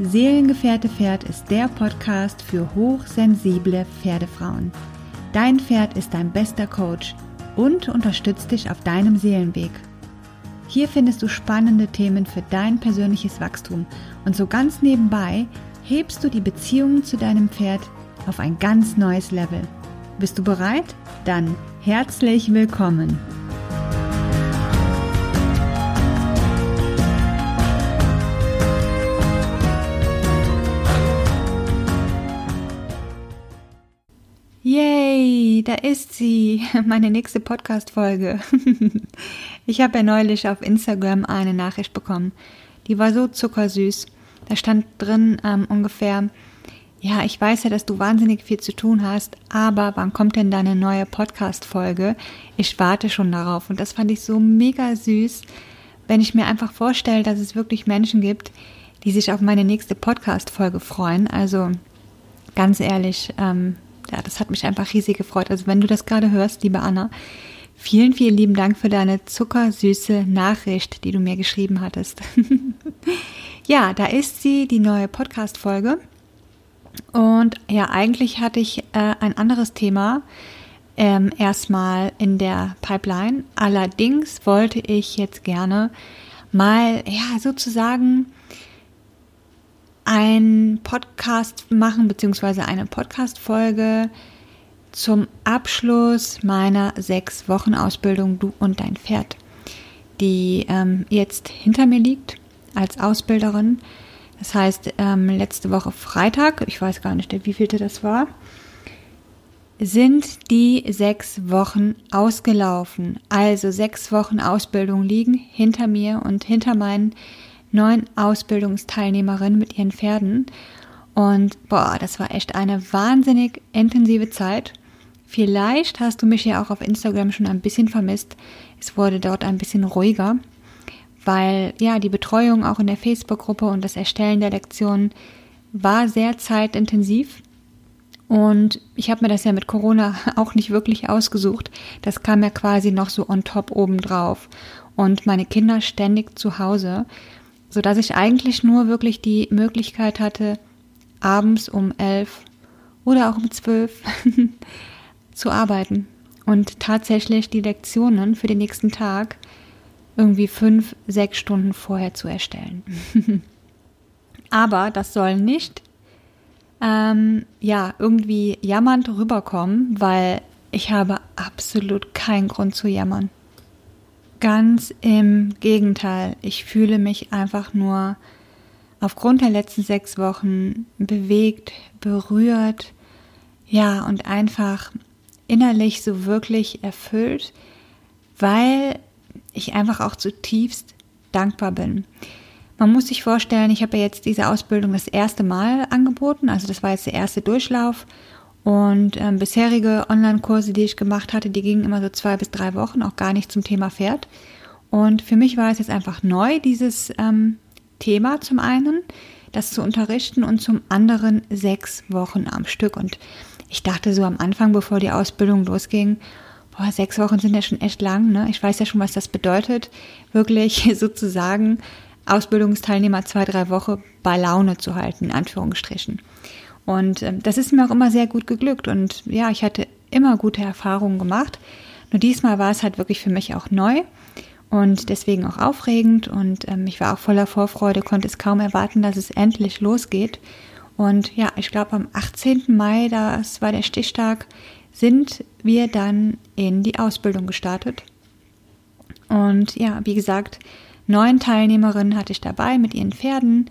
Seelengefährte Pferd ist der Podcast für hochsensible Pferdefrauen. Dein Pferd ist dein bester Coach und unterstützt dich auf deinem Seelenweg. Hier findest du spannende Themen für dein persönliches Wachstum und so ganz nebenbei hebst du die Beziehung zu deinem Pferd auf ein ganz neues Level. Bist du bereit? Dann herzlich willkommen! Da ist sie, meine nächste Podcast-Folge. Ich habe ja neulich auf Instagram eine Nachricht bekommen. Die war so zuckersüß. Da stand drin ähm, ungefähr, ja, ich weiß ja, dass du wahnsinnig viel zu tun hast, aber wann kommt denn deine neue Podcast-Folge? Ich warte schon darauf. Und das fand ich so mega süß, wenn ich mir einfach vorstelle, dass es wirklich Menschen gibt, die sich auf meine nächste Podcast-Folge freuen. Also ganz ehrlich, ähm, ja, das hat mich einfach riesig gefreut. Also wenn du das gerade hörst, liebe Anna, vielen, vielen lieben Dank für deine zuckersüße Nachricht, die du mir geschrieben hattest. ja, da ist sie, die neue Podcast-Folge. Und ja, eigentlich hatte ich äh, ein anderes Thema ähm, erstmal in der Pipeline. Allerdings wollte ich jetzt gerne mal, ja, sozusagen ein Podcast machen, beziehungsweise eine Podcast-Folge zum Abschluss meiner sechs Wochen Ausbildung Du und dein Pferd, die ähm, jetzt hinter mir liegt als Ausbilderin. Das heißt, ähm, letzte Woche Freitag, ich weiß gar nicht, wie vielte das war, sind die sechs Wochen ausgelaufen. Also sechs Wochen Ausbildung liegen hinter mir und hinter meinen neun Ausbildungsteilnehmerinnen mit ihren Pferden. Und boah, das war echt eine wahnsinnig intensive Zeit. Vielleicht hast du mich ja auch auf Instagram schon ein bisschen vermisst. Es wurde dort ein bisschen ruhiger, weil ja die Betreuung auch in der Facebook-Gruppe und das Erstellen der Lektionen war sehr zeitintensiv. Und ich habe mir das ja mit Corona auch nicht wirklich ausgesucht. Das kam ja quasi noch so on top obendrauf. Und meine Kinder ständig zu Hause so dass ich eigentlich nur wirklich die Möglichkeit hatte, abends um elf oder auch um zwölf zu arbeiten und tatsächlich die Lektionen für den nächsten Tag irgendwie fünf, sechs Stunden vorher zu erstellen. Aber das soll nicht ähm, ja irgendwie jammernd rüberkommen, weil ich habe absolut keinen Grund zu jammern. Ganz im Gegenteil. Ich fühle mich einfach nur aufgrund der letzten sechs Wochen bewegt, berührt, ja, und einfach innerlich so wirklich erfüllt, weil ich einfach auch zutiefst dankbar bin. Man muss sich vorstellen, ich habe jetzt diese Ausbildung das erste Mal angeboten, also das war jetzt der erste Durchlauf und ähm, bisherige Online-Kurse, die ich gemacht hatte, die gingen immer so zwei bis drei Wochen, auch gar nicht zum Thema Pferd. Und für mich war es jetzt einfach neu, dieses ähm, Thema zum einen, das zu unterrichten und zum anderen sechs Wochen am Stück. Und ich dachte so am Anfang, bevor die Ausbildung losging, boah, sechs Wochen sind ja schon echt lang, ne? Ich weiß ja schon, was das bedeutet, wirklich sozusagen Ausbildungsteilnehmer zwei, drei Wochen bei Laune zu halten, in Anführungsstrichen. Und ähm, das ist mir auch immer sehr gut geglückt. Und ja, ich hatte immer gute Erfahrungen gemacht. Nur diesmal war es halt wirklich für mich auch neu und deswegen auch aufregend. Und ähm, ich war auch voller Vorfreude, konnte es kaum erwarten, dass es endlich losgeht. Und ja, ich glaube, am 18. Mai, das war der Stichtag, sind wir dann in die Ausbildung gestartet. Und ja, wie gesagt, neun Teilnehmerinnen hatte ich dabei mit ihren Pferden.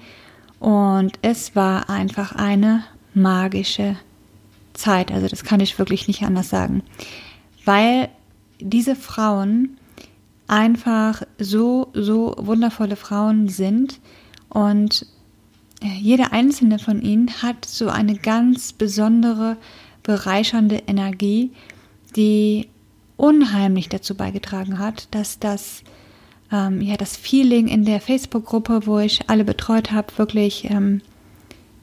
Und es war einfach eine magische Zeit. Also das kann ich wirklich nicht anders sagen. Weil diese Frauen einfach so, so wundervolle Frauen sind und jede einzelne von ihnen hat so eine ganz besondere, bereichernde Energie, die unheimlich dazu beigetragen hat, dass das ähm, ja das Feeling in der Facebook-Gruppe, wo ich alle betreut habe, wirklich ähm,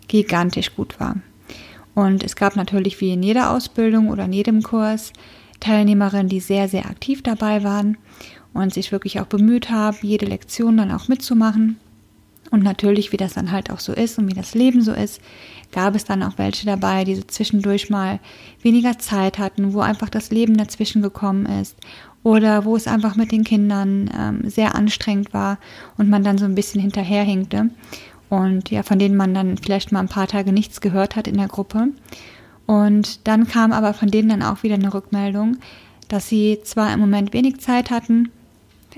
gigantisch gut war. Und es gab natürlich wie in jeder Ausbildung oder in jedem Kurs Teilnehmerinnen, die sehr, sehr aktiv dabei waren und sich wirklich auch bemüht haben, jede Lektion dann auch mitzumachen. Und natürlich, wie das dann halt auch so ist und wie das Leben so ist, gab es dann auch welche dabei, die so zwischendurch mal weniger Zeit hatten, wo einfach das Leben dazwischen gekommen ist oder wo es einfach mit den Kindern ähm, sehr anstrengend war und man dann so ein bisschen hinterherhinkte und ja, von denen man dann vielleicht mal ein paar Tage nichts gehört hat in der Gruppe. Und dann kam aber von denen dann auch wieder eine Rückmeldung, dass sie zwar im Moment wenig Zeit hatten,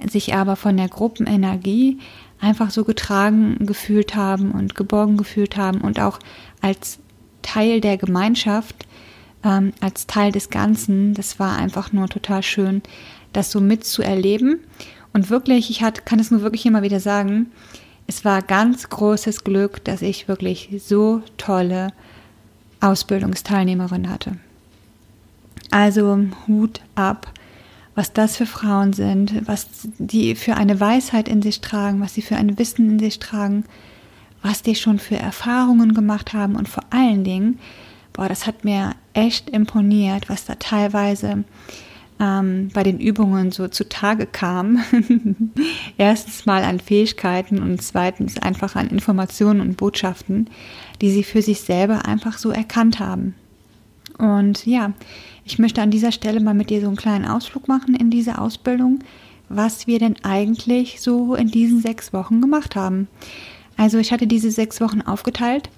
sich aber von der Gruppenenergie einfach so getragen gefühlt haben und geborgen gefühlt haben und auch als Teil der Gemeinschaft, ähm, als Teil des Ganzen. Das war einfach nur total schön, das so mitzuerleben. Und wirklich, ich hat, kann es nur wirklich immer wieder sagen, es war ganz großes Glück, dass ich wirklich so tolle Ausbildungsteilnehmerinnen hatte. Also Hut ab was das für Frauen sind, was die für eine Weisheit in sich tragen, was sie für ein Wissen in sich tragen, was die schon für Erfahrungen gemacht haben und vor allen Dingen, boah, das hat mir echt imponiert, was da teilweise ähm, bei den Übungen so zutage kam. Erstens mal an Fähigkeiten und zweitens einfach an Informationen und Botschaften, die sie für sich selber einfach so erkannt haben. Und ja, ich möchte an dieser Stelle mal mit dir so einen kleinen Ausflug machen in diese Ausbildung, was wir denn eigentlich so in diesen sechs Wochen gemacht haben. Also ich hatte diese sechs Wochen aufgeteilt.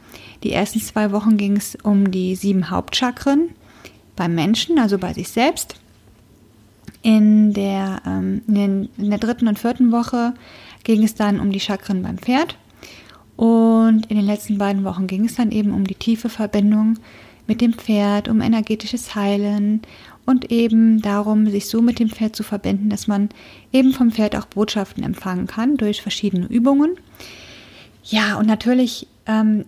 Die ersten zwei Wochen ging es um die sieben Hauptchakren beim Menschen, also bei sich selbst. In der, ähm, in, den, in der dritten und vierten Woche ging es dann um die Chakren beim Pferd. Und in den letzten beiden Wochen ging es dann eben um die tiefe Verbindung mit dem Pferd, um energetisches Heilen und eben darum, sich so mit dem Pferd zu verbinden, dass man eben vom Pferd auch Botschaften empfangen kann durch verschiedene Übungen. Ja, und natürlich ähm,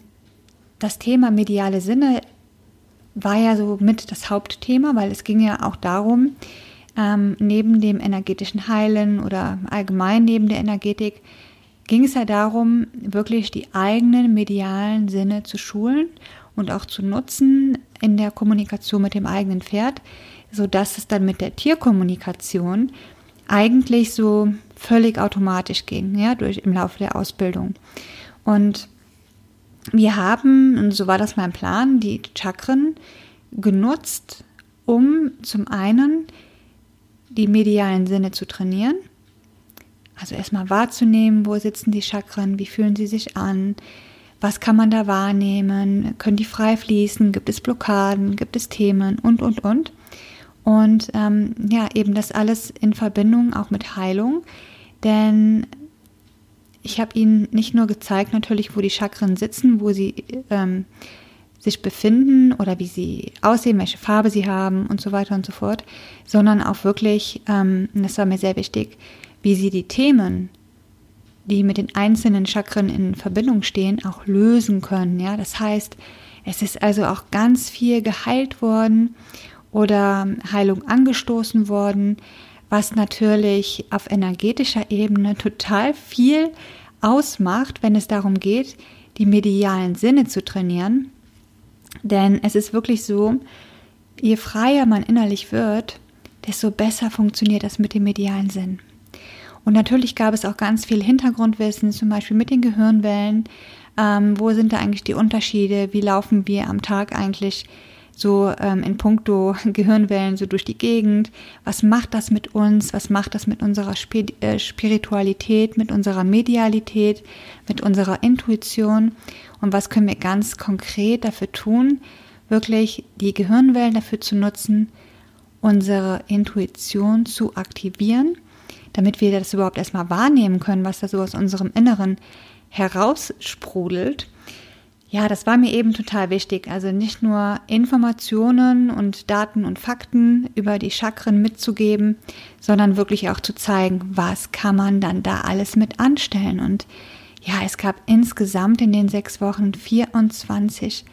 das Thema mediale Sinne war ja so mit das Hauptthema, weil es ging ja auch darum, ähm, neben dem energetischen Heilen oder allgemein neben der Energetik, ging es ja darum, wirklich die eigenen medialen Sinne zu schulen und auch zu nutzen in der Kommunikation mit dem eigenen Pferd, sodass es dann mit der Tierkommunikation eigentlich so völlig automatisch ging, ja, durch im Laufe der Ausbildung. Und wir haben, und so war das mein Plan, die Chakren genutzt, um zum einen die medialen Sinne zu trainieren. Also erstmal wahrzunehmen, wo sitzen die Chakren, wie fühlen sie sich an, was kann man da wahrnehmen? Können die frei fließen? Gibt es Blockaden? Gibt es Themen? Und, und, und. Und ähm, ja, eben das alles in Verbindung auch mit Heilung. Denn ich habe Ihnen nicht nur gezeigt, natürlich, wo die Chakren sitzen, wo sie ähm, sich befinden oder wie sie aussehen, welche Farbe sie haben und so weiter und so fort, sondern auch wirklich, ähm, das war mir sehr wichtig, wie sie die Themen die mit den einzelnen Chakren in Verbindung stehen, auch lösen können. Ja, das heißt, es ist also auch ganz viel geheilt worden oder Heilung angestoßen worden, was natürlich auf energetischer Ebene total viel ausmacht, wenn es darum geht, die medialen Sinne zu trainieren. Denn es ist wirklich so, je freier man innerlich wird, desto besser funktioniert das mit dem medialen Sinn. Und natürlich gab es auch ganz viel Hintergrundwissen, zum Beispiel mit den Gehirnwellen. Ähm, wo sind da eigentlich die Unterschiede? Wie laufen wir am Tag eigentlich so ähm, in puncto Gehirnwellen so durch die Gegend? Was macht das mit uns? Was macht das mit unserer äh, Spiritualität, mit unserer Medialität, mit unserer Intuition? Und was können wir ganz konkret dafür tun, wirklich die Gehirnwellen dafür zu nutzen, unsere Intuition zu aktivieren? damit wir das überhaupt erstmal wahrnehmen können, was da so aus unserem Inneren heraussprudelt. Ja, das war mir eben total wichtig. Also nicht nur Informationen und Daten und Fakten über die Chakren mitzugeben, sondern wirklich auch zu zeigen, was kann man dann da alles mit anstellen. Und ja, es gab insgesamt in den sechs Wochen 24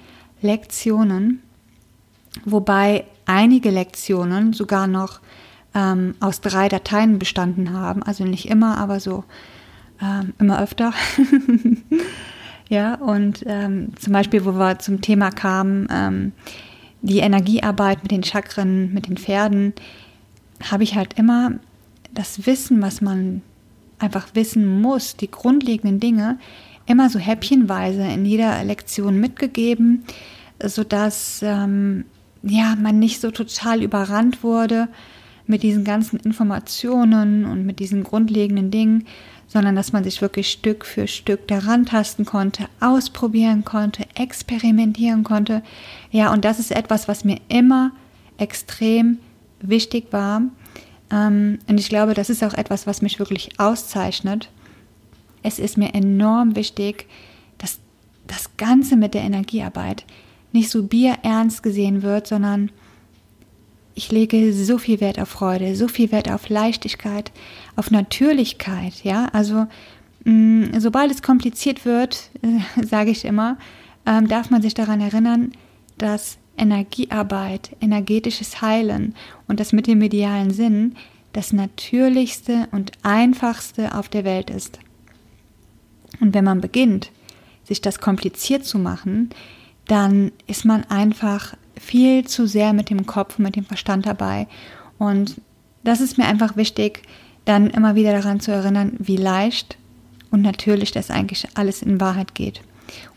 Lektionen, wobei einige Lektionen sogar noch ähm, aus drei Dateien bestanden haben. Also nicht immer, aber so ähm, immer öfter. ja, und ähm, zum Beispiel, wo wir zum Thema kamen, ähm, die Energiearbeit mit den Chakren, mit den Pferden, habe ich halt immer das Wissen, was man einfach wissen muss, die grundlegenden Dinge, immer so häppchenweise in jeder Lektion mitgegeben, sodass ähm, ja, man nicht so total überrannt wurde mit diesen ganzen Informationen und mit diesen grundlegenden Dingen, sondern dass man sich wirklich Stück für Stück daran tasten konnte, ausprobieren konnte, experimentieren konnte. Ja, und das ist etwas, was mir immer extrem wichtig war. Ähm, und ich glaube, das ist auch etwas, was mich wirklich auszeichnet. Es ist mir enorm wichtig, dass das Ganze mit der Energiearbeit nicht so bierernst gesehen wird, sondern ich lege so viel Wert auf Freude, so viel Wert auf Leichtigkeit, auf Natürlichkeit, ja, also mh, mm, sobald es kompliziert wird, äh, sage ich immer, ähm, darf man sich daran erinnern, dass Energiearbeit, energetisches Heilen und das mit dem medialen Sinn das natürlichste und einfachste auf der Welt ist. Und wenn man beginnt, sich das kompliziert zu machen, dann ist man einfach viel zu sehr mit dem Kopf, mit dem Verstand dabei. Und das ist mir einfach wichtig, dann immer wieder daran zu erinnern, wie leicht und natürlich das eigentlich alles in Wahrheit geht.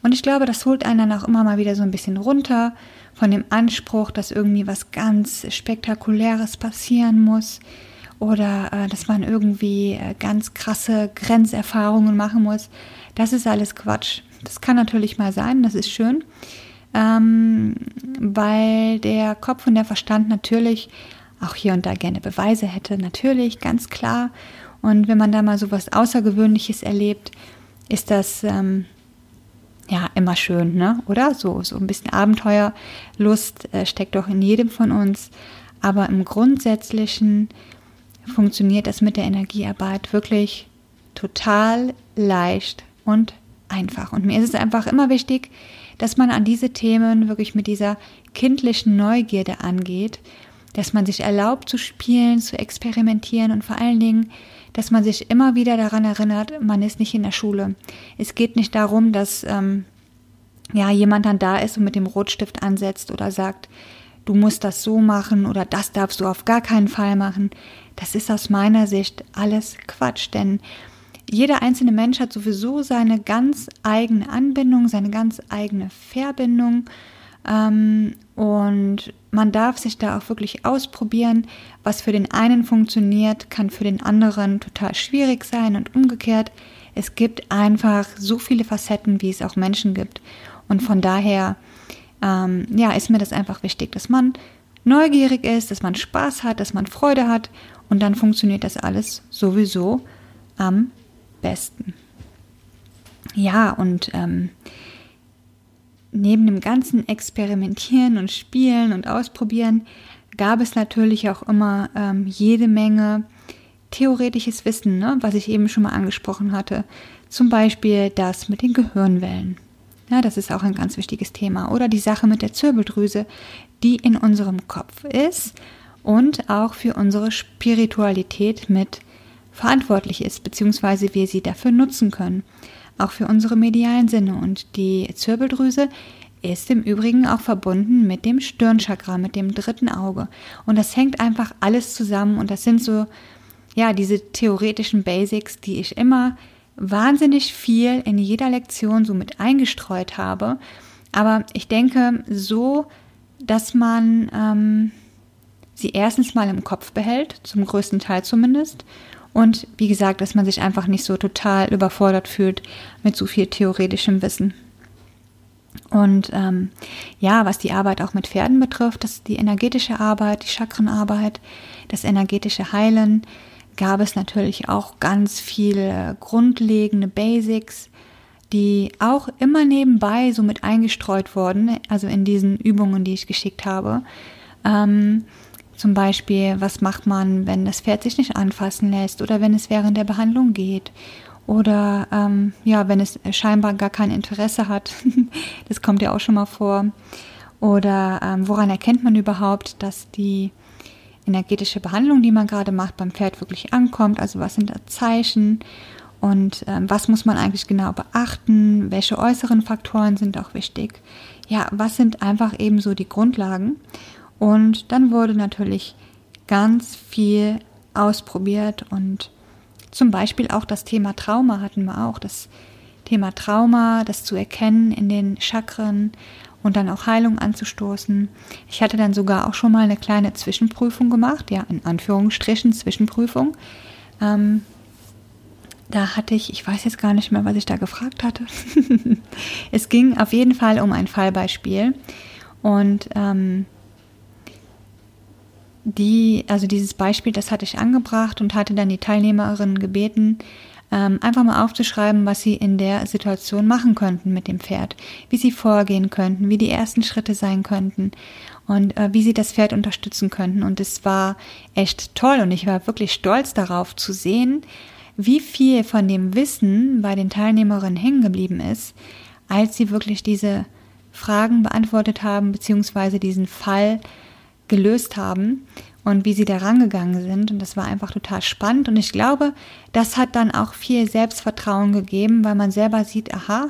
Und ich glaube, das holt einen dann auch immer mal wieder so ein bisschen runter von dem Anspruch, dass irgendwie was ganz Spektakuläres passieren muss oder äh, dass man irgendwie äh, ganz krasse Grenzerfahrungen machen muss. Das ist alles Quatsch. Das kann natürlich mal sein, das ist schön ähm, weil der Kopf und der Verstand natürlich auch hier und da gerne Beweise hätte, natürlich, ganz klar. Und wenn man da mal so was Außergewöhnliches erlebt, ist das ähm, ja immer schön, ne? Oder? So, so ein bisschen Abenteuerlust äh, steckt doch in jedem von uns. Aber im Grundsätzlichen funktioniert das mit der Energiearbeit wirklich total leicht und einfach. Und mir ist es einfach immer wichtig, dass man an diese Themen wirklich mit dieser kindlichen Neugierde angeht, dass man sich erlaubt zu spielen, zu experimentieren und vor allen Dingen, dass man sich immer wieder daran erinnert, man ist nicht in der Schule. Es geht nicht darum, dass ähm, ja jemand dann da ist und mit dem Rotstift ansetzt oder sagt, du musst das so machen oder das darfst du auf gar keinen Fall machen. Das ist aus meiner Sicht alles Quatsch, denn jeder einzelne Mensch hat sowieso seine ganz eigene Anbindung, seine ganz eigene Verbindung. Ähm, und man darf sich da auch wirklich ausprobieren. Was für den einen funktioniert, kann für den anderen total schwierig sein und umgekehrt. Es gibt einfach so viele Facetten, wie es auch Menschen gibt. Und von daher, ähm, ja, ist mir das einfach wichtig, dass man neugierig ist, dass man Spaß hat, dass man Freude hat. Und dann funktioniert das alles sowieso am besten. Ja, und ähm, neben dem ganzen Experimentieren und Spielen und Ausprobieren gab es natürlich auch immer ähm, jede Menge theoretisches Wissen, ne, was ich eben schon mal angesprochen hatte. Zum Beispiel das mit den Gehirnwellen. Ja, das ist auch ein ganz wichtiges Thema. Oder die Sache mit der Zirbeldrüse, die in unserem Kopf ist und auch für unsere Spiritualität mit verantwortlich ist, beziehungsweise wir sie dafür nutzen können, auch für unsere medialen Sinne. Und die Zirbeldrüse ist im Übrigen auch verbunden mit dem Stirnchakra, mit dem dritten Auge. Und das hängt einfach alles zusammen und das sind so, ja, diese theoretischen Basics, die ich immer wahnsinnig viel in jeder Lektion so mit eingestreut habe. Aber ich denke so, dass man ähm, sie erstens mal im Kopf behält, zum größten Teil zumindest, und wie gesagt, dass man sich einfach nicht so total überfordert fühlt mit so viel theoretischem Wissen. Und ähm, ja, was die Arbeit auch mit Pferden betrifft, das die energetische Arbeit, die Chakrenarbeit, das energetische Heilen, gab es natürlich auch ganz viele grundlegende Basics, die auch immer nebenbei so mit eingestreut wurden, also in diesen Übungen, die ich geschickt habe. Ähm, zum Beispiel, was macht man, wenn das Pferd sich nicht anfassen lässt oder wenn es während der Behandlung geht oder ähm, ja, wenn es scheinbar gar kein Interesse hat. das kommt ja auch schon mal vor. Oder ähm, woran erkennt man überhaupt, dass die energetische Behandlung, die man gerade macht, beim Pferd wirklich ankommt? Also was sind da Zeichen? Und ähm, was muss man eigentlich genau beachten? Welche äußeren Faktoren sind auch wichtig? Ja, was sind einfach eben so die Grundlagen? Und dann wurde natürlich ganz viel ausprobiert und zum Beispiel auch das Thema Trauma hatten wir auch, das Thema Trauma, das zu erkennen in den Chakren und dann auch Heilung anzustoßen. Ich hatte dann sogar auch schon mal eine kleine Zwischenprüfung gemacht, ja, in Anführungsstrichen Zwischenprüfung. Ähm, da hatte ich, ich weiß jetzt gar nicht mehr, was ich da gefragt hatte. es ging auf jeden Fall um ein Fallbeispiel. Und ähm, die, also dieses Beispiel, das hatte ich angebracht und hatte dann die Teilnehmerinnen gebeten, ähm, einfach mal aufzuschreiben, was sie in der Situation machen könnten mit dem Pferd, wie sie vorgehen könnten, wie die ersten Schritte sein könnten und äh, wie sie das Pferd unterstützen könnten. Und es war echt toll und ich war wirklich stolz darauf zu sehen, wie viel von dem Wissen bei den Teilnehmerinnen hängen geblieben ist, als sie wirklich diese Fragen beantwortet haben, beziehungsweise diesen Fall gelöst haben und wie sie da rangegangen sind. Und das war einfach total spannend. Und ich glaube, das hat dann auch viel Selbstvertrauen gegeben, weil man selber sieht, aha,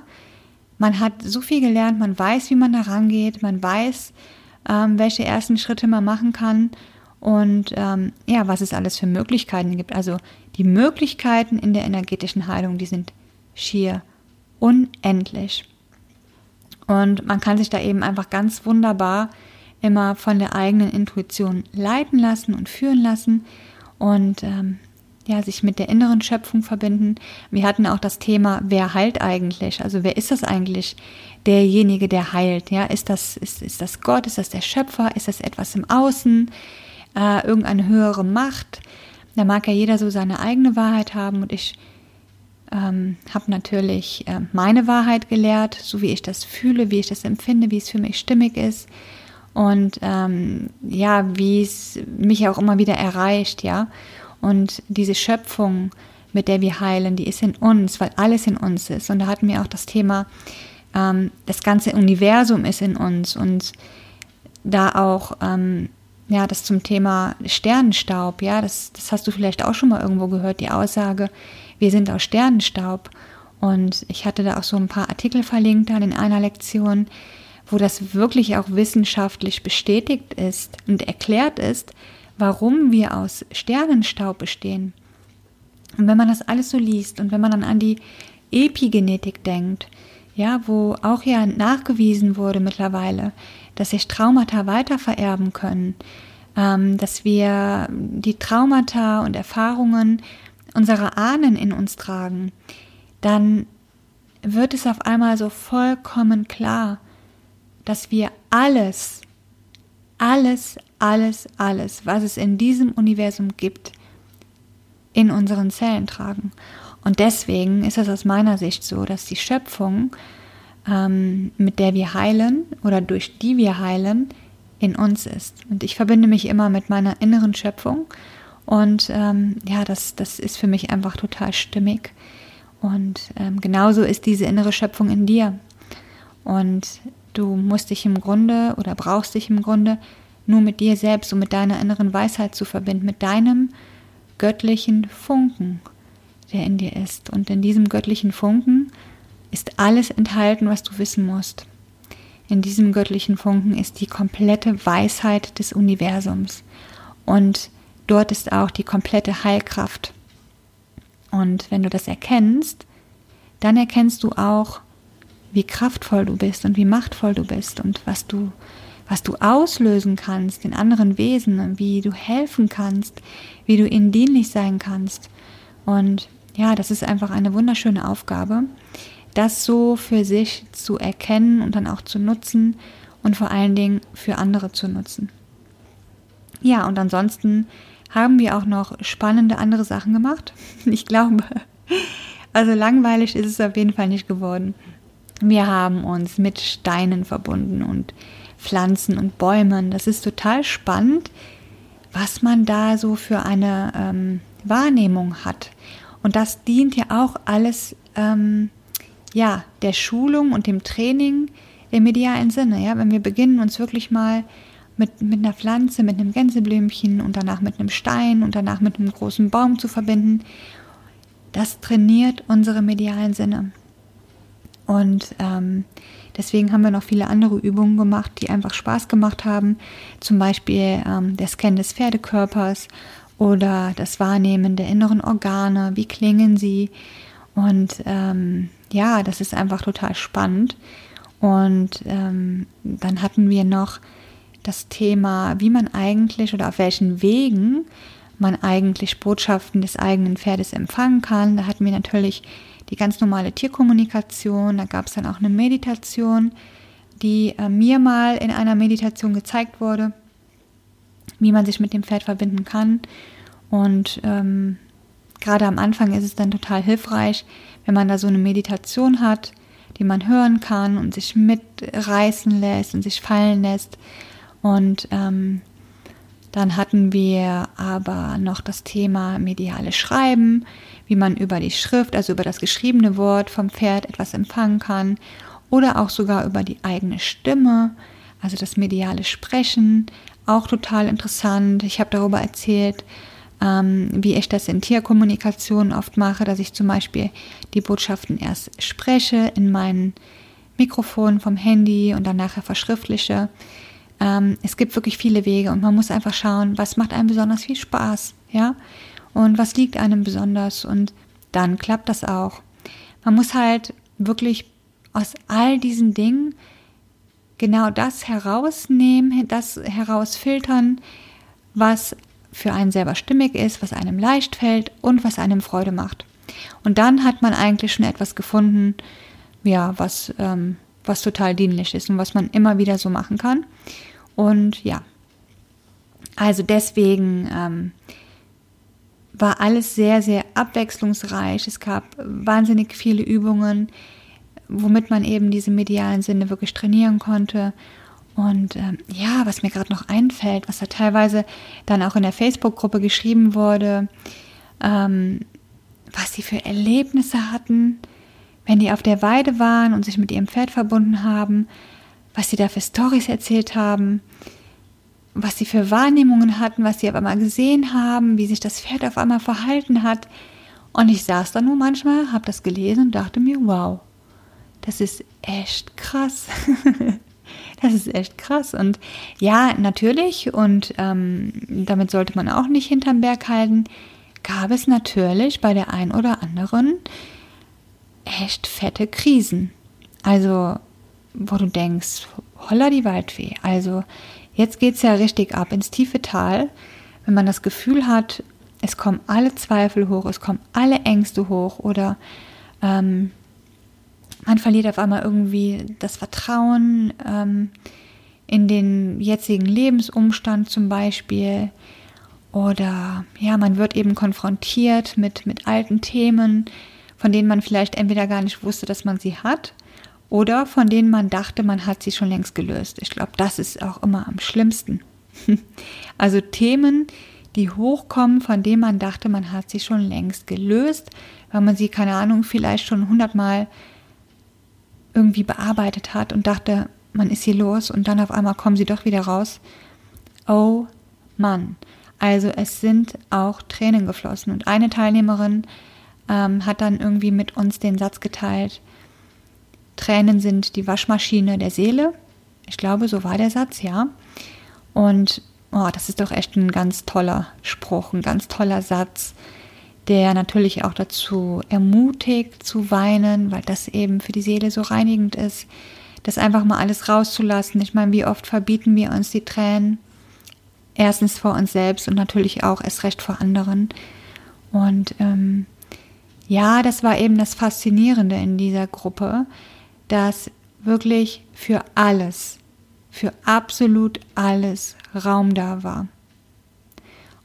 man hat so viel gelernt, man weiß, wie man da rangeht, man weiß, ähm, welche ersten Schritte man machen kann und ähm, ja, was es alles für Möglichkeiten gibt. Also die Möglichkeiten in der energetischen Heilung, die sind schier unendlich. Und man kann sich da eben einfach ganz wunderbar immer von der eigenen Intuition leiten lassen und führen lassen und ähm, ja, sich mit der inneren Schöpfung verbinden. Wir hatten auch das Thema, wer heilt eigentlich? Also wer ist das eigentlich, derjenige, der heilt? Ja, ist das, ist, ist das Gott? Ist das der Schöpfer? Ist das etwas im Außen? Äh, irgendeine höhere Macht? Da mag ja jeder so seine eigene Wahrheit haben und ich ähm, habe natürlich äh, meine Wahrheit gelehrt, so wie ich das fühle, wie ich das empfinde, wie es für mich stimmig ist und ähm, ja, wie es mich auch immer wieder erreicht, ja. Und diese Schöpfung, mit der wir heilen, die ist in uns, weil alles in uns ist. Und da hatten wir auch das Thema, ähm, das ganze Universum ist in uns und da auch ähm, ja, das zum Thema Sternenstaub, ja, das, das hast du vielleicht auch schon mal irgendwo gehört, die Aussage, wir sind aus Sternenstaub. Und ich hatte da auch so ein paar Artikel verlinkt dann in einer Lektion, wo das wirklich auch wissenschaftlich bestätigt ist und erklärt ist, warum wir aus Sternenstaub bestehen. Und wenn man das alles so liest und wenn man dann an die Epigenetik denkt, ja, wo auch ja nachgewiesen wurde mittlerweile, dass sich Traumata weitervererben können, ähm, dass wir die Traumata und Erfahrungen unserer Ahnen in uns tragen, dann wird es auf einmal so vollkommen klar, dass wir alles, alles, alles, alles, was es in diesem Universum gibt, in unseren Zellen tragen. Und deswegen ist es aus meiner Sicht so, dass die Schöpfung, ähm, mit der wir heilen oder durch die wir heilen, in uns ist. Und ich verbinde mich immer mit meiner inneren Schöpfung. Und ähm, ja, das, das ist für mich einfach total stimmig. Und ähm, genauso ist diese innere Schöpfung in dir. Und Du musst dich im Grunde oder brauchst dich im Grunde nur mit dir selbst und mit deiner inneren Weisheit zu verbinden, mit deinem göttlichen Funken, der in dir ist. Und in diesem göttlichen Funken ist alles enthalten, was du wissen musst. In diesem göttlichen Funken ist die komplette Weisheit des Universums. Und dort ist auch die komplette Heilkraft. Und wenn du das erkennst, dann erkennst du auch, wie kraftvoll du bist und wie machtvoll du bist und was du, was du auslösen kannst in anderen Wesen und wie du helfen kannst, wie du ihnen dienlich sein kannst. Und ja, das ist einfach eine wunderschöne Aufgabe, das so für sich zu erkennen und dann auch zu nutzen und vor allen Dingen für andere zu nutzen. Ja, und ansonsten haben wir auch noch spannende andere Sachen gemacht. Ich glaube, also langweilig ist es auf jeden Fall nicht geworden. Wir haben uns mit Steinen verbunden und Pflanzen und Bäumen. Das ist total spannend, was man da so für eine ähm, Wahrnehmung hat. Und das dient ja auch alles ähm, ja, der Schulung und dem Training im medialen Sinne. Ja? Wenn wir beginnen, uns wirklich mal mit, mit einer Pflanze, mit einem Gänseblümchen und danach mit einem Stein und danach mit einem großen Baum zu verbinden, das trainiert unsere medialen Sinne. Und ähm, deswegen haben wir noch viele andere Übungen gemacht, die einfach Spaß gemacht haben. Zum Beispiel ähm, der Scan des Pferdekörpers oder das Wahrnehmen der inneren Organe, wie klingen sie. Und ähm, ja, das ist einfach total spannend. Und ähm, dann hatten wir noch das Thema, wie man eigentlich oder auf welchen Wegen man eigentlich Botschaften des eigenen Pferdes empfangen kann. Da hatten wir natürlich die ganz normale Tierkommunikation, da gab es dann auch eine Meditation, die äh, mir mal in einer Meditation gezeigt wurde, wie man sich mit dem Pferd verbinden kann. Und ähm, gerade am Anfang ist es dann total hilfreich, wenn man da so eine Meditation hat, die man hören kann und sich mitreißen lässt und sich fallen lässt. Und ähm, dann hatten wir aber noch das Thema mediales Schreiben, wie man über die Schrift, also über das geschriebene Wort vom Pferd etwas empfangen kann oder auch sogar über die eigene Stimme, also das mediale Sprechen, auch total interessant. Ich habe darüber erzählt, ähm, wie ich das in Tierkommunikation oft mache, dass ich zum Beispiel die Botschaften erst spreche in mein Mikrofon vom Handy und dann nachher verschriftliche. Ähm, es gibt wirklich viele Wege und man muss einfach schauen, was macht einem besonders viel Spaß, ja, und was liegt einem besonders und dann klappt das auch. Man muss halt wirklich aus all diesen Dingen genau das herausnehmen, das herausfiltern, was für einen selber stimmig ist, was einem leicht fällt und was einem Freude macht. Und dann hat man eigentlich schon etwas gefunden, ja, was, ähm, was total dienlich ist und was man immer wieder so machen kann. Und ja, also deswegen ähm, war alles sehr, sehr abwechslungsreich. Es gab wahnsinnig viele Übungen, womit man eben diese medialen Sinne wirklich trainieren konnte. Und ähm, ja, was mir gerade noch einfällt, was da teilweise dann auch in der Facebook-Gruppe geschrieben wurde, ähm, was sie für Erlebnisse hatten, wenn die auf der Weide waren und sich mit ihrem Pferd verbunden haben, was sie da für Stories erzählt haben, was sie für Wahrnehmungen hatten, was sie auf einmal gesehen haben, wie sich das Pferd auf einmal verhalten hat. Und ich saß da nur manchmal, habe das gelesen und dachte mir, wow, das ist echt krass. Das ist echt krass. Und ja, natürlich, und ähm, damit sollte man auch nicht hinterm Berg halten, gab es natürlich bei der einen oder anderen echt fette Krisen. Also, wo du denkst, holla die Waldfee. Also, jetzt geht es ja richtig ab ins tiefe Tal, wenn man das Gefühl hat, es kommen alle Zweifel hoch, es kommen alle Ängste hoch oder ähm, man verliert auf einmal irgendwie das Vertrauen ähm, in den jetzigen Lebensumstand zum Beispiel. Oder ja, man wird eben konfrontiert mit, mit alten Themen, von denen man vielleicht entweder gar nicht wusste, dass man sie hat, oder von denen man dachte, man hat sie schon längst gelöst. Ich glaube, das ist auch immer am schlimmsten. also Themen, die hochkommen, von denen man dachte, man hat sie schon längst gelöst, weil man sie, keine Ahnung, vielleicht schon hundertmal irgendwie bearbeitet hat und dachte, man ist hier los und dann auf einmal kommen sie doch wieder raus. Oh Mann. Also es sind auch Tränen geflossen und eine Teilnehmerin ähm, hat dann irgendwie mit uns den Satz geteilt, Tränen sind die Waschmaschine der Seele. Ich glaube, so war der Satz, ja. Und oh, das ist doch echt ein ganz toller Spruch, ein ganz toller Satz der natürlich auch dazu ermutigt zu weinen, weil das eben für die Seele so reinigend ist, das einfach mal alles rauszulassen. Ich meine, wie oft verbieten wir uns die Tränen? Erstens vor uns selbst und natürlich auch erst recht vor anderen. Und ähm, ja, das war eben das Faszinierende in dieser Gruppe, dass wirklich für alles, für absolut alles Raum da war.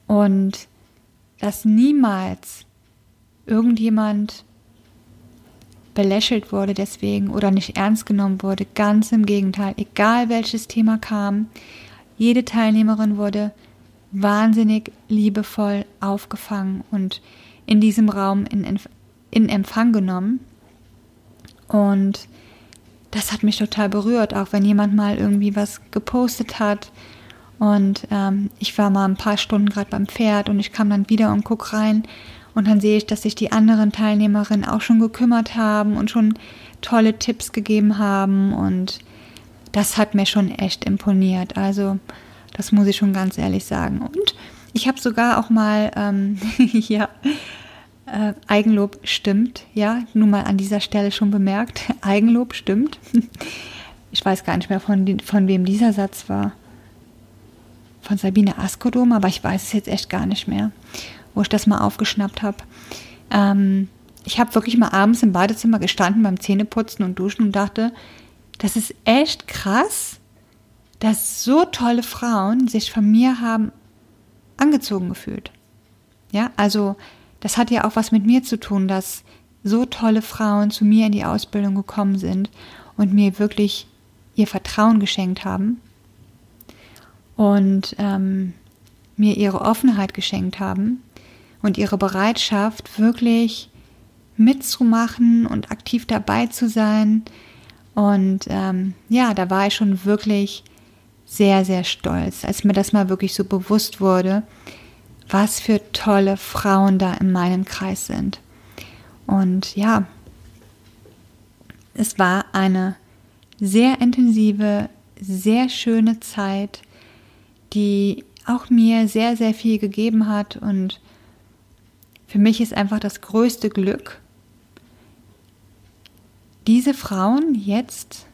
Und dass niemals irgendjemand belächelt wurde deswegen oder nicht ernst genommen wurde. Ganz im Gegenteil, egal welches Thema kam, jede Teilnehmerin wurde wahnsinnig liebevoll aufgefangen und in diesem Raum in, in Empfang genommen. Und das hat mich total berührt, auch wenn jemand mal irgendwie was gepostet hat und ähm, ich war mal ein paar Stunden gerade beim Pferd und ich kam dann wieder und guck rein und dann sehe ich, dass sich die anderen Teilnehmerinnen auch schon gekümmert haben und schon tolle Tipps gegeben haben und das hat mir schon echt imponiert. Also das muss ich schon ganz ehrlich sagen. Und ich habe sogar auch mal ähm, ja, Äh, Eigenlob stimmt, ja, nun mal an dieser Stelle schon bemerkt. Eigenlob stimmt. Ich weiß gar nicht mehr, von, von wem dieser Satz war. Von Sabine Askodom, aber ich weiß es jetzt echt gar nicht mehr, wo ich das mal aufgeschnappt habe. Ähm, ich habe wirklich mal abends im Badezimmer gestanden beim Zähneputzen und Duschen und dachte, das ist echt krass, dass so tolle Frauen sich von mir haben angezogen gefühlt. Ja, also das hat ja auch was mit mir zu tun, dass so tolle Frauen zu mir in die Ausbildung gekommen sind und mir wirklich ihr Vertrauen geschenkt haben und ähm, mir ihre Offenheit geschenkt haben und ihre Bereitschaft, wirklich mitzumachen und aktiv dabei zu sein. Und ähm, ja, da war ich schon wirklich sehr, sehr stolz, als mir das mal wirklich so bewusst wurde, was für tolle Frauen da in meinem Kreis sind. Und ja, es war eine sehr intensive, sehr schöne Zeit, die auch mir sehr, sehr viel gegeben hat. Und für mich ist einfach das größte Glück, diese Frauen jetzt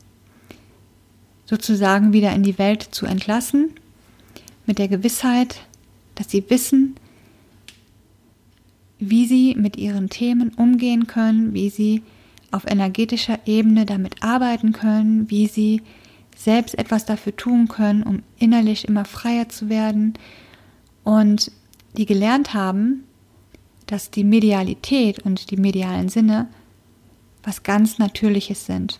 sozusagen wieder in die Welt zu entlassen, mit der Gewissheit, dass sie wissen, wie sie mit ihren Themen umgehen können, wie sie auf energetischer Ebene damit arbeiten können, wie sie selbst etwas dafür tun können, um innerlich immer freier zu werden und die gelernt haben, dass die Medialität und die medialen Sinne was ganz Natürliches sind.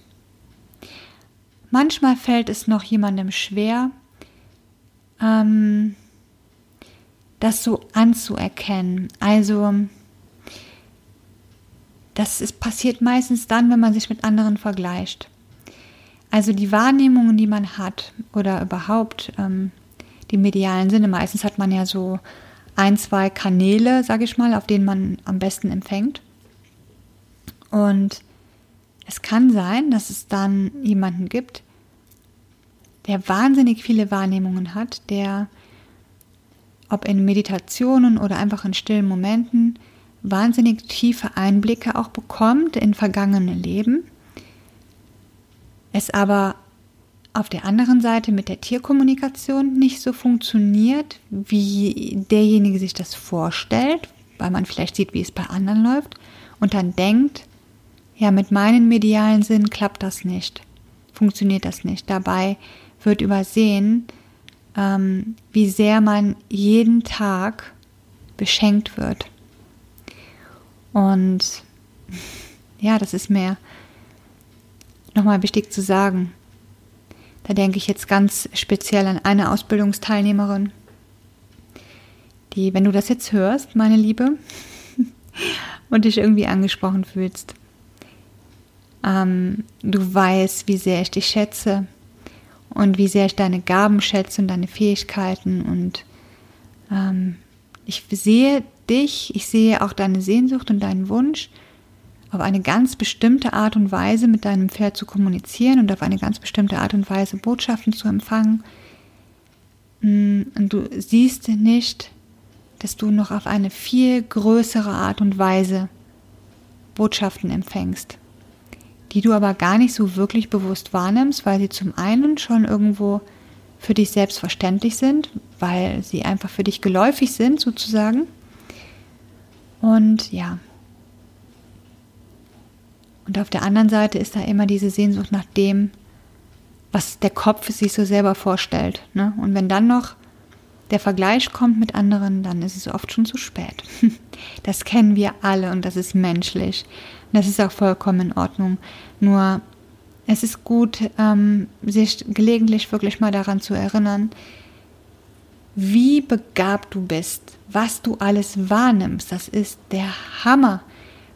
Manchmal fällt es noch jemandem schwer, ähm, das so anzuerkennen. Also, das ist, passiert meistens dann, wenn man sich mit anderen vergleicht. Also die Wahrnehmungen, die man hat oder überhaupt ähm, die medialen Sinne, meistens hat man ja so ein, zwei Kanäle, sage ich mal, auf denen man am besten empfängt. Und es kann sein, dass es dann jemanden gibt, der wahnsinnig viele Wahrnehmungen hat, der, ob in Meditationen oder einfach in stillen Momenten, wahnsinnig tiefe Einblicke auch bekommt in vergangene Leben, es aber auf der anderen Seite mit der Tierkommunikation nicht so funktioniert, wie derjenige sich das vorstellt, weil man vielleicht sieht, wie es bei anderen läuft und dann denkt, ja, mit meinen medialen Sinn klappt das nicht, funktioniert das nicht. Dabei wird übersehen, ähm, wie sehr man jeden Tag beschenkt wird. Und ja, das ist mir nochmal wichtig zu sagen. Da denke ich jetzt ganz speziell an eine Ausbildungsteilnehmerin, die, wenn du das jetzt hörst, meine Liebe, und dich irgendwie angesprochen fühlst, ähm, du weißt, wie sehr ich dich schätze und wie sehr ich deine Gaben schätze und deine Fähigkeiten. Und ähm, ich sehe dich, ich sehe auch deine Sehnsucht und deinen Wunsch, auf eine ganz bestimmte Art und Weise mit deinem Pferd zu kommunizieren und auf eine ganz bestimmte Art und Weise Botschaften zu empfangen. Mm, und du siehst nicht, dass du noch auf eine viel größere Art und Weise Botschaften empfängst die du aber gar nicht so wirklich bewusst wahrnimmst, weil sie zum einen schon irgendwo für dich selbstverständlich sind, weil sie einfach für dich geläufig sind sozusagen. Und ja. Und auf der anderen Seite ist da immer diese Sehnsucht nach dem, was der Kopf sich so selber vorstellt. Ne? Und wenn dann noch der Vergleich kommt mit anderen, dann ist es oft schon zu spät. Das kennen wir alle und das ist menschlich. Das ist auch vollkommen in Ordnung. Nur es ist gut, ähm, sich gelegentlich wirklich mal daran zu erinnern, wie begabt du bist, was du alles wahrnimmst. Das ist der Hammer,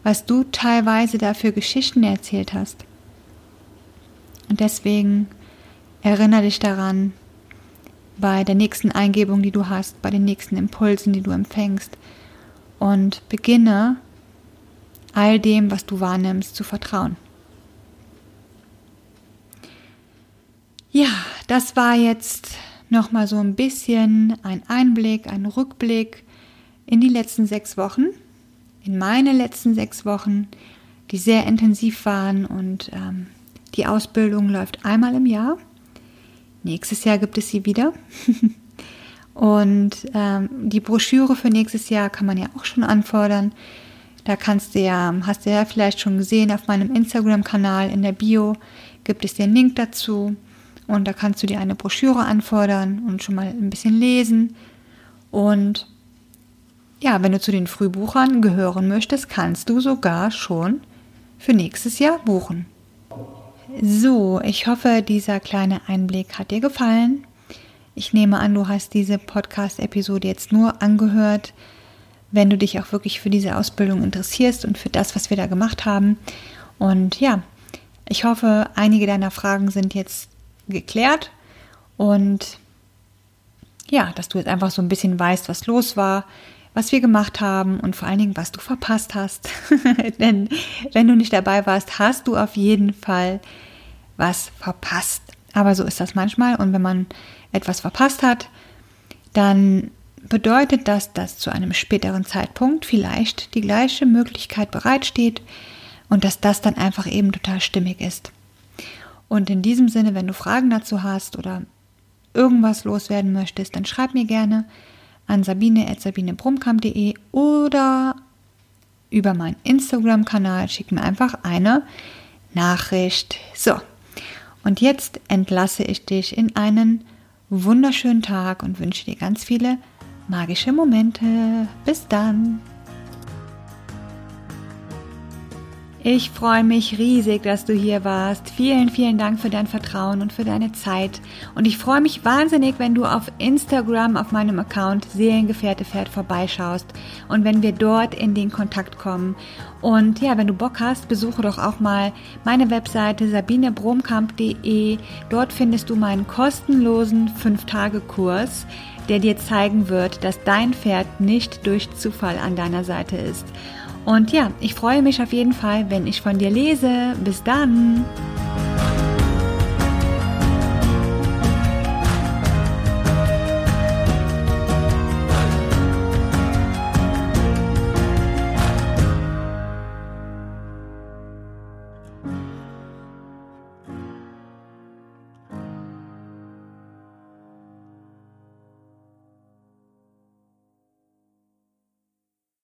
was du teilweise dafür Geschichten erzählt hast. Und deswegen erinnere dich daran, bei der nächsten Eingebung, die du hast, bei den nächsten Impulsen, die du empfängst. Und beginne all dem, was du wahrnimmst, zu vertrauen. Ja, das war jetzt nochmal so ein bisschen ein Einblick, ein Rückblick in die letzten sechs Wochen, in meine letzten sechs Wochen, die sehr intensiv waren und ähm, die Ausbildung läuft einmal im Jahr. Nächstes Jahr gibt es sie wieder. und ähm, die Broschüre für nächstes Jahr kann man ja auch schon anfordern. Da kannst du ja, hast du ja vielleicht schon gesehen, auf meinem Instagram-Kanal in der Bio gibt es den Link dazu. Und da kannst du dir eine Broschüre anfordern und schon mal ein bisschen lesen. Und ja, wenn du zu den Frühbuchern gehören möchtest, kannst du sogar schon für nächstes Jahr buchen. So, ich hoffe, dieser kleine Einblick hat dir gefallen. Ich nehme an, du hast diese Podcast-Episode jetzt nur angehört, wenn du dich auch wirklich für diese Ausbildung interessierst und für das, was wir da gemacht haben. Und ja, ich hoffe, einige deiner Fragen sind jetzt geklärt und ja, dass du jetzt einfach so ein bisschen weißt, was los war, was wir gemacht haben und vor allen Dingen, was du verpasst hast. Denn wenn du nicht dabei warst, hast du auf jeden Fall was verpasst. Aber so ist das manchmal und wenn man etwas verpasst hat, dann bedeutet das, dass zu einem späteren Zeitpunkt vielleicht die gleiche Möglichkeit bereitsteht und dass das dann einfach eben total stimmig ist. Und in diesem Sinne, wenn du Fragen dazu hast oder irgendwas loswerden möchtest, dann schreib mir gerne an sabine.sabinebrumkamp.de oder über meinen Instagram-Kanal schick mir einfach eine Nachricht. So, und jetzt entlasse ich dich in einen wunderschönen Tag und wünsche dir ganz viele magische Momente. Bis dann. Ich freue mich riesig, dass du hier warst. Vielen, vielen Dank für dein Vertrauen und für deine Zeit. Und ich freue mich wahnsinnig, wenn du auf Instagram auf meinem Account Seelengefährte Pferd vorbeischaust und wenn wir dort in den Kontakt kommen. Und ja, wenn du Bock hast, besuche doch auch mal meine Webseite sabinebromkamp.de. Dort findest du meinen kostenlosen 5-Tage-Kurs der dir zeigen wird, dass dein Pferd nicht durch Zufall an deiner Seite ist. Und ja, ich freue mich auf jeden Fall, wenn ich von dir lese. Bis dann!